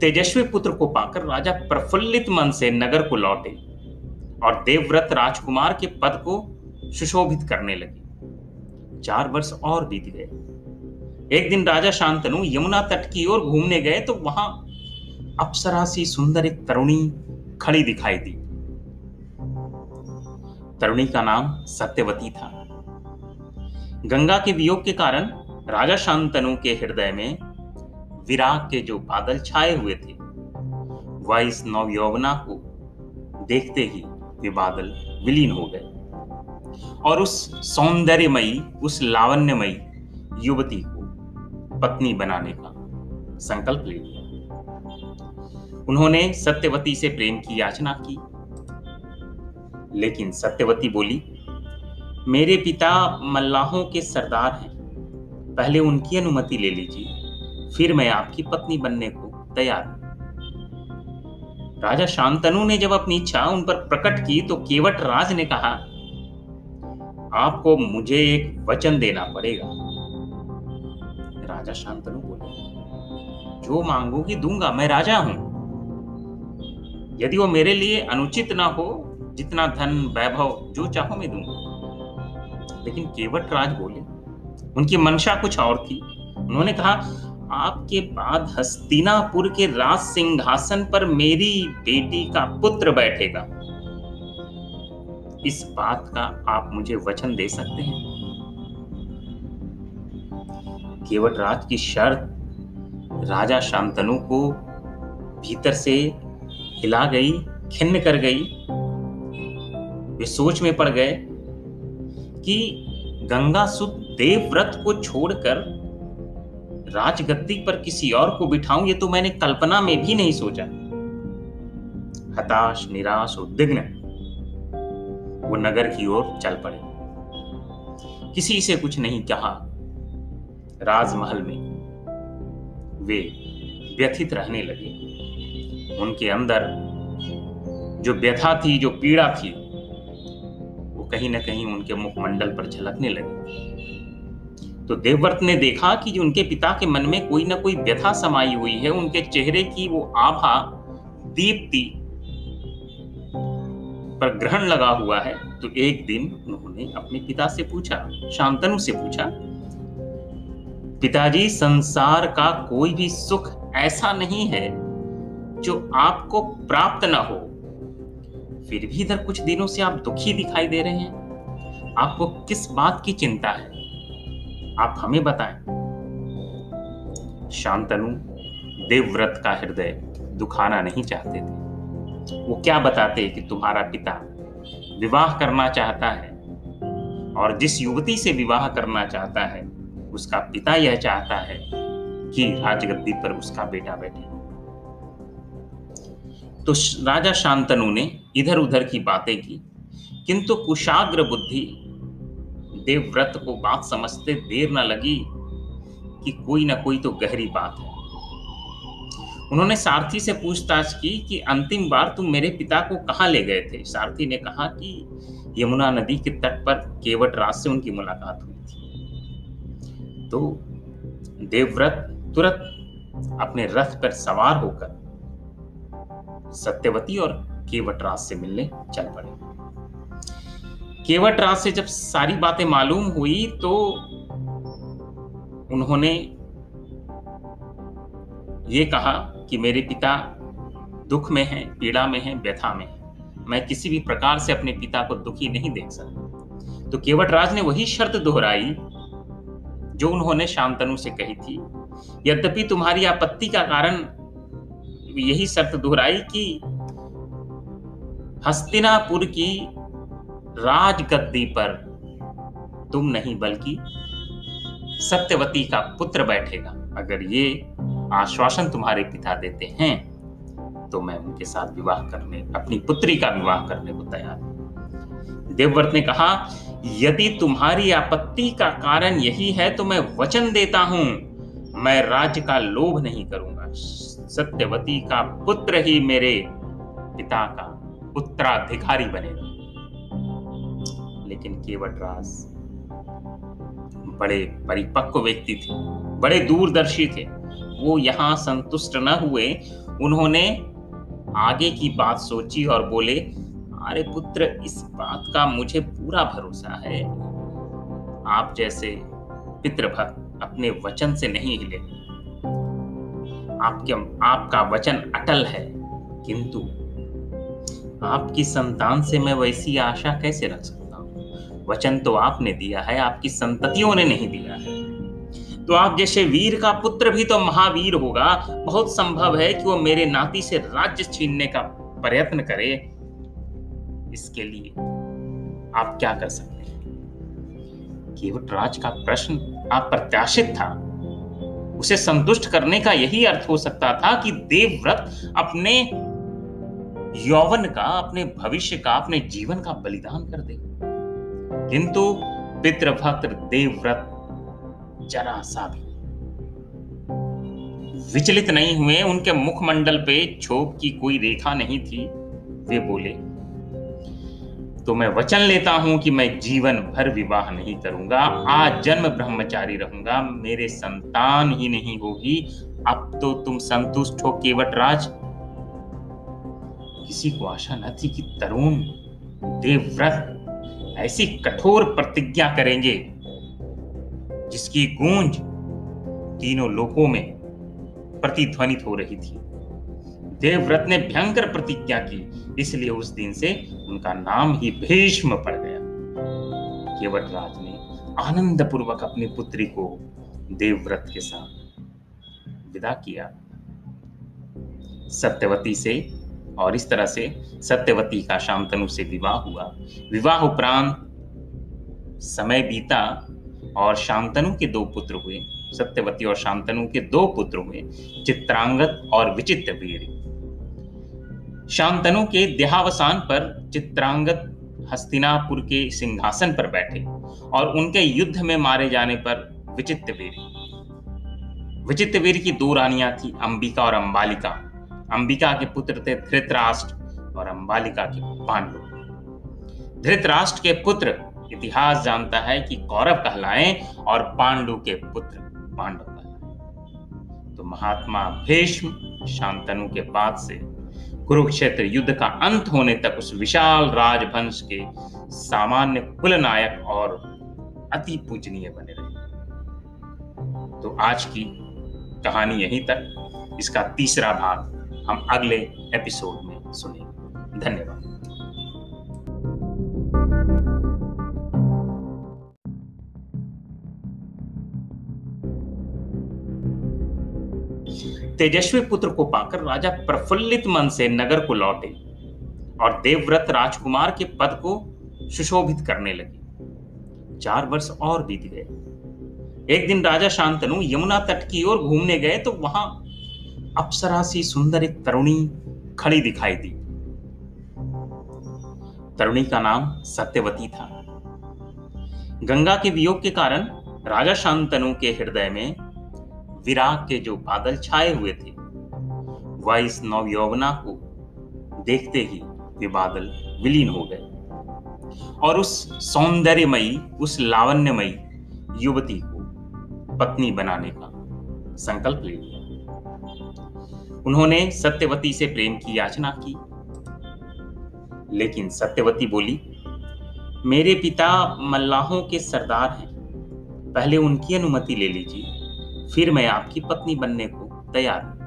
तेजस्वी पुत्र को पाकर राजा प्रफुल्लित मन से नगर को लौटे और देवव्रत राजकुमार के पद को सुशोभित करने लगे। चार वर्ष और बीत गए। एक दिन राजा शांतनु यमुना तट की ओर घूमने गए तो वहाँ अप्सरा सी सुंदर एक तरुणी खड़ी दिखाई दी। तरुणी का नाम सत्यवती था। गंगा के वियोग के कारण राजा शांतनु के हृदय में विराग के जो बादल छाए हुए थे, वह इस नवयौवना को देखते ही वे बादल विलीन हो गए। और उस सौंदर्यमयी, उस लावण्यमयी युवती को पत्नी बनाने का संकल्प ले लिया। उन्होंने सत्यवती से प्रेम की याचना की। लेकिन सत्यवती बोली, मेरे पिता मल्लाहों के सरदार हैं। पहले उनकी अनुमति ले लीजिए। फिर मैं आपकी पत्नी बनने को तैयार हूँ। राजा शांतनु ने जब अपनी इच्छा उन पर प्रकट की तो केवट राज ने कहा, आपको मुझे एक वचन देना पड़ेगा। राजा शांतनु बोले, जो मांगोगी दूँगा, मैं राजा हूँ। यदि वो मेरे लिए अनुचित ना हो, जितना धन, वैभव, जो चाहो मैं दूँगा। लेकिन केवट राज बोले, उनकी मंशा कुछ और थी। उन्होंने कहा आपके बाद हस्तिनापुर के राज सिंहासन पर मेरी बेटी का पुत्र बैठेगा। इस बात का आप मुझे वचन दे सकते हैं। केवट राज की शर्त, राजा शांतनु को भीतर से हिला गई, खिन्न कर गई। वे सोच में पड़ गए कि गंगा सुत देवव्रत को छोड़कर राजगद्दी पर किसी और को बिठाऊं, ये तो मैंने कल्पना में भी नहीं सोचा। हताश, निराश उद्विग्न वो नगर की ओर चल पड़े। किसी से कुछ नहीं कहा। राजमहल में वे व्यथित रहने लगे। उनके अंदर जो व्यथा थी, जो पीड़ा थी, वो कहीं ना कहीं उनके मुखमंडल पर झलकने लगी। तो देवव्रत ने देखा कि उनके पिता के मन में कोई ना कोई व्यथा समाई हुई है, उनके चेहरे की वो आभा दीप्ति पर ग्रहण लगा हुआ है। तो एक दिन उन्होंने अपने पिता से पूछा, शांतनु से पूछा, पिताजी, संसार का कोई भी सुख ऐसा नहीं है जो आपको प्राप्त ना हो। फिर भी इधर कुछ दिनों से आप दुखी दिखाई दे रहे हैं। आपको किस बात की चिंता है? आप हमें बताएँ। शांतनु, देवव्रत का हृदय दुखाना नहीं चाहते थे। वो क्या बताते कि तुम्हारा पिता विवाह करना चाहता है और जिस युवती से विवाह करना चाहता है, उसका पिता यह चाहता है कि राजगद्दी पर उसका बेटा बैठे। तो राजा शांतनु ने इधर उधर की बातें की, किंतु कुशाग्र बुद्धि देवव्रत को बात समझते देर न लगी कि कोई ना कोई तो गहरी बात है। उन्होंने सारथी से पूछताछ की कि अंतिम बार तुम मेरे पिता को कहाँ ले गए थे? सारथी ने कहा कि यमुना नदी के तट पर केवट राज से उनकी मुलाकात हुई थी। तो देवव्रत तुरंत अपने रथ पर सवार होकर सत्यवती और केवट राज से मिलने चल पड़े। केवट राज से जब सारी बातें मालूम हुई तो उन्होंने ये कहा कि मेरे पिता दुख में हैं, पीड़ा में हैं, व्यथा में हैं। मैं किसी भी प्रकार से अपने पिता को दुखी नहीं देख सकता। तो केवट राज ने वही शर्त दोहराई जो उन्होंने शांतनु से कही थी। यद्यपि तुम्हारी आपत्ति का कारण यही शर्त दोहराई कि हस्तिनापुर की राजगद्दी पर तुम नहीं, बल्कि सत्यवती का पुत्र बैठेगा। अगर ये आश्वासन तुम्हारे पिता देते हैं तो मैं उनके साथ विवाह करने, अपनी पुत्री का विवाह करने को तैयार हूँ। देवव्रत ने कहा, यदि तुम्हारी आपत्ति का कारण यही है तो मैं वचन देता हूँ। मैं राज्य का लोभ नहीं करूँगा। सत्यवती का पुत्र ही मेरे पिता का उत्तराधिकारी बनेगा। लेकिन केवट राज बड़े परिपक्व व्यक्ति थे, बड़े दूरदर्शी थे। वो यहाँ संतुष्ट न हुए, उन्होंने आगे की बात सोची और बोले, अरे पुत्र, इस बात का मुझे पूरा भरोसा है। आप जैसे पितृभक्त अपने वचन से नहीं हिले। आपके, आपका वचन अटल है। किंतु आपकी संतान से मैं वैसी आशा कैसे रख सकता? वचन तो आपने दिया है, आपकी संततियों ने नहीं दिया है। तो आप जैसे वीर का पुत्र भी तो महावीर होगा, बहुत संभव है कि वो मेरे नाती से राज्य छीनने का प्रयत्न करे। इसके लिए आप क्या कर सकते हैं? केवट राज का प्रश्न अप्रत्याशित था। उसे संतुष्ट करने का यही अर्थ हो सकता था कि देवव्रत अपने यौवन का, अपने भविष्य का, अपने जीवन का बलिदान कर दे। किंतु पितृभक्त देवव्रत जरा सा भी विचलित नहीं हुए। उनके मुखमंडल पे क्षोभ की कोई रेखा नहीं थी। वे बोले तो मैं वचन लेता हूँ कि मैं जीवन भर विवाह नहीं करूँगा। आज जन्म ब्रह्मचारी रहूँगा। मेरे संतान ही नहीं होगी। अब तो तुम संतुष्ट हो केवट राज किसी को आशा न थी कि तरुण, देवव्रत ऐसी कठोर प्रतिज्ञा करेंगे, जिसकी गूंज तीनों लोकों में प्रतिध्वनित हो रही थी। देवव्रत ने भयंकर प्रतिज्ञा की, इसलिए उस दिन से उनका नाम ही भीष्म पड़ गया। केवट राज ने आनंद पूर्वक अपनी पुत्री को देवव्रत के साथ विदा किया। सत्यवती से और इस तरह से सत्यवती का शांतनु से विवाह हुआ। विवाह उपरांत समय बीता और शांतनु के दो पुत्र हुए। सत्यवती और शांतनु के दो पुत्र हुए चित्रांगत और विचित्र वीर। शांतनु के देहावसान पर चित्रांगत हस्तिनापुर के सिंहासन पर बैठे और उनके युद्ध में मारे जाने पर विचित्र वीर। विचित्र वीर की दो रानियाँ थी, अंबिका और अंबालिका। अंबिका के पुत्र थे धृतराष्ट्र और अंबालिका के पांडु। धृतराष्ट्र के पुत्र, इतिहास जानता है कि कौरव कहलाए और पांडु के पुत्र पांडव कहलाए। तो महात्मा भीष्म, शांतनु के बाद से कुरुक्षेत्र युद्ध का अंत होने तक उस विशाल राजवंश के सामान्य कुल नायक और अति पूजनीय बने रहे। तो आज की कहानी यहीं तक। इसका तीसरा भाग हम अगले एपिसोड में सुनेंगे। धन्यवाद। तेजस्वी पुत्र को पाकर राजा प्रफुल्लित मन से नगर को लौटे और देवव्रत राजकुमार के पद को सुशोभित करने लगे। चार वर्ष और बीत गए। एक दिन राजा शांतनु यमुना तट की ओर घूमने गए तो वहाँ अप्सरा सी सुंदर एक तरुणी खड़ी दिखाई दी। तरुणी का नाम सत्यवती था। गंगा के वियोग के कारण राजा शांतनु के हृदय में विराग के जो बादल छाए हुए थे, वह इस नवयौवना को देखते ही वे बादल विलीन हो गए और उस सौंदर्यमयी, उस लावण्यमयी युवती को पत्नी बनाने का संकल्प ले लिया। उन्होंने सत्यवती से प्रेम की याचना की। लेकिन सत्यवती बोली, मेरे पिता मल्लाहों के सरदार हैं। पहले उनकी अनुमति ले लीजिए, फिर मैं आपकी पत्नी बनने को तैयार हूँ।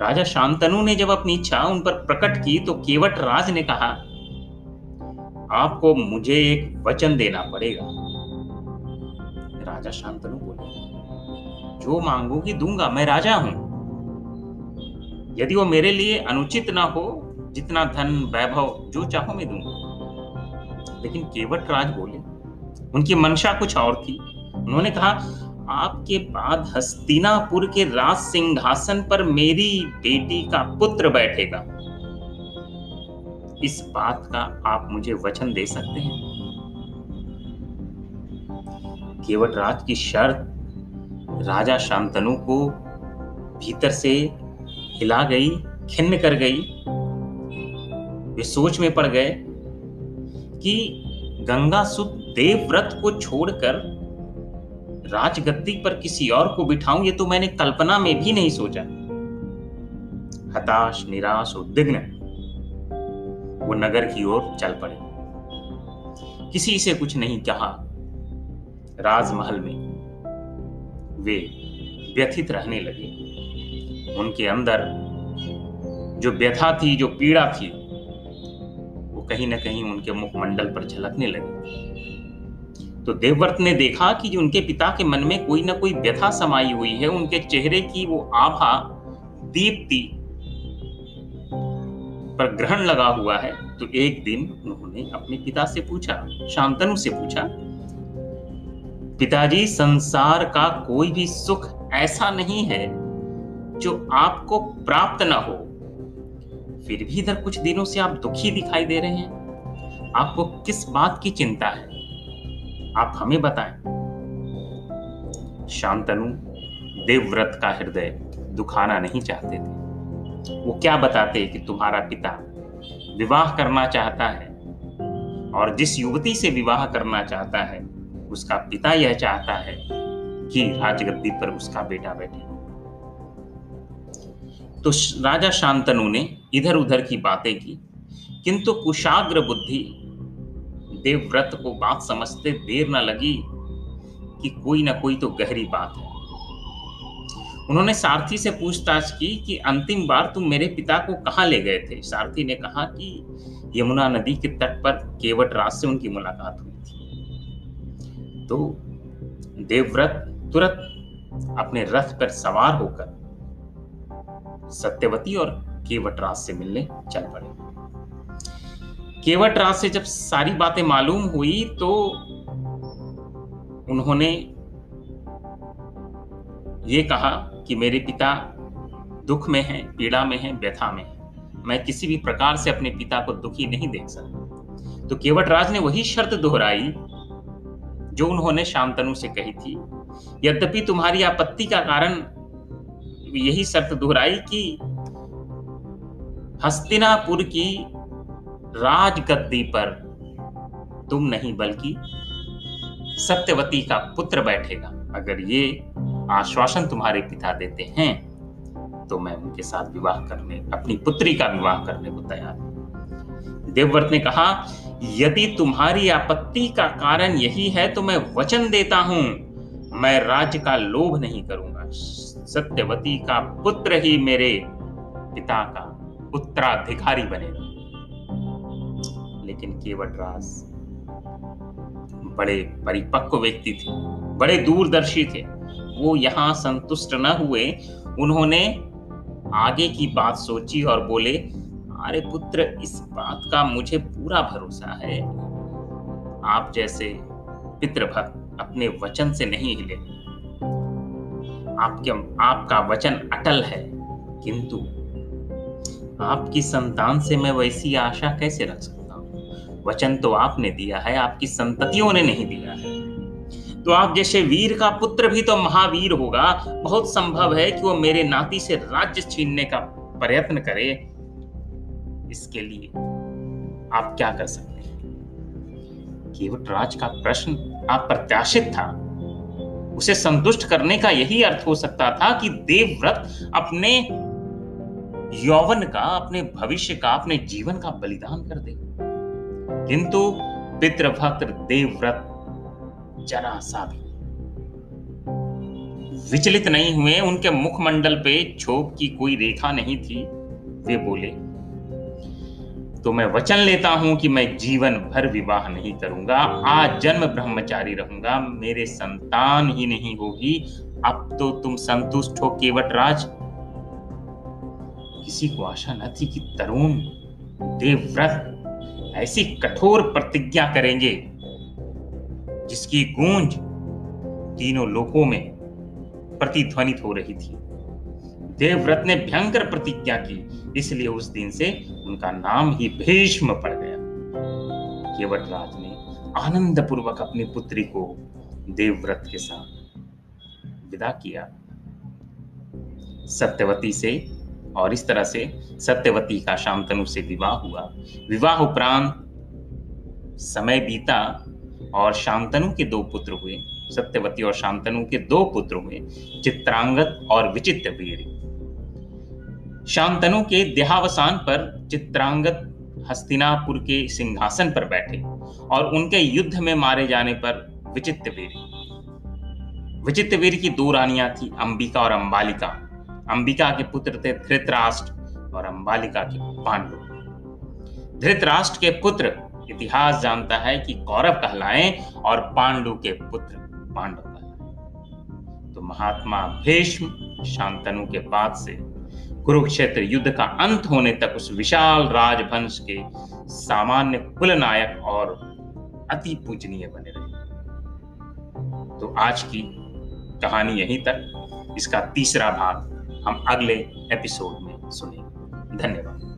राजा शांतनु ने जब अपनी इच्छा उन पर प्रकट की तो केवट राज ने कहा, आपको मुझे एक वचन देना पड़ेगा। राजा शांतनु बोले, जो मांगोगी दूँगा, मैं राजा हूँ। यदि वो मेरे लिए अनुचित ना हो, जितना धन, वैभव, जो चाहो मैं दूँगा। लेकिन केवट राज बोले, उनकी मंशा कुछ और थी। उन्होंने कहा, आपके बाद हस्तिनापुर के राज सिंहासन पर मेरी बेटी का पुत्र बैठेगा। इस बात का आप मुझे वचन दे सकते हैं? केवट राज की शर्त राजा शांतनु को भीतर से हिला गई, खिन्न कर गई। वे सोच में पड़ गए कि गंगा सुत देवव्रत को छोड़कर राजगद्दी पर किसी और को बिठाऊं, ये तो मैंने कल्पना में भी नहीं सोचा। हताश, निराश उद्विग्न वो नगर की ओर चल पड़े। किसी से कुछ नहीं कहा राजमहल में। वे व्यथित रहने लगे। उनके अंदर जो व्यथा थी, जो पीड़ा थी, वो कहीं ना कहीं उनके मुखमंडल पर झलकने लगी। तो देवव्रत ने देखा कि जो उनके पिता के मन में कोई ना कोई व्यथा समाई हुई है, उनके चेहरे की वो आभा, दीप्ति पर ग्रहण लगा हुआ है तो एक दिन उन्होंने अपने पिता से पूछा, शांतनु से पूछा, पिताजी, संसार का कोई भी सुख ऐसा नहीं है जो आपको प्राप्त ना हो। फिर भी इधर कुछ दिनों से आप दुखी दिखाई दे रहे हैं। आपको किस बात की चिंता है? आप हमें बताएँ। शांतनु, देवव्रत का हृदय दुखाना नहीं चाहते थे। वो क्या बताते कि तुम्हारा पिता विवाह करना चाहता है? और जिस युवती से विवाह करना चाहता है, उसका पिता यह चाहता है कि राजगद्दी पर उसका बेटा बैठे। तो राजा शांतनु ने इधर उधर की बातें की, किंतु कुशाग्र बुद्धि देवव्रत को बात समझते देर न लगी कि कोई ना कोई तो गहरी बात है। उन्होंने सारथी से पूछताछ की कि अंतिम बार तुम मेरे पिता को कहाँ ले गए थे? सारथी ने कहा कि यमुना नदी के तट पर केवट राज से उनकी मुलाकात हुई थी। तो देवव्रत तुरंत अपने रथ पर सवार होकर सत्यवती और केवटराज से मिलने चल पड़े। केवटराज से जब सारी बातें मालूम हुई तो उन्होंने ये कहा कि मेरे पिता दुख में हैं, पीड़ा में हैं, व्यथा में हैं। मैं किसी भी प्रकार से अपने पिता को दुखी नहीं देख सकता। तो केवटराज ने वही शर्त दोहराई जो उन्होंने शांतनु से कही थी। यद्यपि तुम्हारी आपत्ति का कारण यही शर्त दोहराई कि हस्तिनापुर की राजगद्दी पर तुम नहीं, बल्कि सत्यवती का पुत्र बैठेगा। अगर ये आश्वासन तुम्हारे पिता देते हैं तो मैं उनके साथ विवाह करने, अपनी पुत्री का विवाह करने को तैयार हूँ। देवव्रत ने कहा, यदि तुम्हारी आपत्ति का कारण यही है तो मैं वचन देता हूँ। मैं राज्य का लोभ नहीं करूँगा। सत्यवती का पुत्र ही मेरे पिता का उत्तराधिकारी बनेगा लेकिन केवटराज बड़े परिपक्व व्यक्ति थे, बड़े दूरदर्शी थे। वो यहाँ संतुष्ट न हुए, उन्होंने आगे की बात सोची और बोले, अरे पुत्र, इस बात का मुझे पूरा भरोसा है। आप जैसे पितृभक्त अपने वचन से नहीं हिले। आपके, आपका वचन अटल है। किंतु आपकी संतान से मैं वैसी आशा कैसे रख सकता हूँ? वचन तो आपने दिया है, आपकी संततियों ने नहीं दिया है। तो आप जैसे वीर का पुत्र भी तो महावीर होगा। बहुत संभव है कि वो मेरे नाती से राज्य छीनने का प्रयत्न करे। इसके लिए आप क्या कर सकते हैं? केवट राज का प्रश्न अप्रत्याशित था। उसे संतुष्ट करने का यही अर्थ हो सकता था कि देवव्रत अपने यौवन का, अपने भविष्य का, अपने जीवन का बलिदान कर दे। किंतु पितृभक्त देवव्रत जरा सा भी विचलित नहीं हुए। उनके मुखमंडल पे क्षोभ की कोई रेखा नहीं थी। वे बोले तो मैं वचन लेता हूँ कि मैं जीवन भर विवाह नहीं करूँगा। आज जन्म ब्रह्मचारी रहूँगा मेरे संतान ही नहीं होगी। अब तो तुम संतुष्ट हो केवट राज किसी को आशा न थी कि तरुण देवव्रत ऐसी कठोर प्रतिज्ञा करेंगे जिसकी गूंज तीनों लोकों में प्रतिध्वनित हो रही थी। देवव्रत ने भयंकर प्रतिज्ञा की इसलिए उस दिन से उनका नाम ही भीष्म पड़ गया। केवट राज ने आनंद पूर्वक अपनी पुत्री को देवव्रत के साथ विदा किया। सत्यवती से और इस तरह से सत्यवती का शांतनु से विवाह हुआ। विवाह उपरांत समय बीता और शांतनु के दो पुत्र हुए। सत्यवती और शांतनु के दो पुत्र हुए। चित्रांगत और विचित्र वीर। शांतनु के देहावसान पर चित्रांगत हस्तिनापुर के सिंहासन पर बैठे और उनके युद्ध में मारे जाने पर विचित्र वीर। विचित्र वीर की दो रानियाँ थी अंबिका और अंबालिका। अंबिका के पुत्र थे धृतराष्ट्र और अंबालिका के पांडु। धृतराष्ट्र के पुत्र, इतिहास जानता है कि कौरव कहलाए और पांडु के पुत्र पांडव कहलाए। तो महात्मा भीष्म शांतनु के बाद से कुरुक्षेत्र युद्ध का अंत होने तक उस विशाल राजवंश के सामान्य कुल नायक और अति पूजनीय बने रहे। तो आज की कहानी यहीं तक। इसका तीसरा भाग हम अगले एपिसोड में सुनेंगे। धन्यवाद।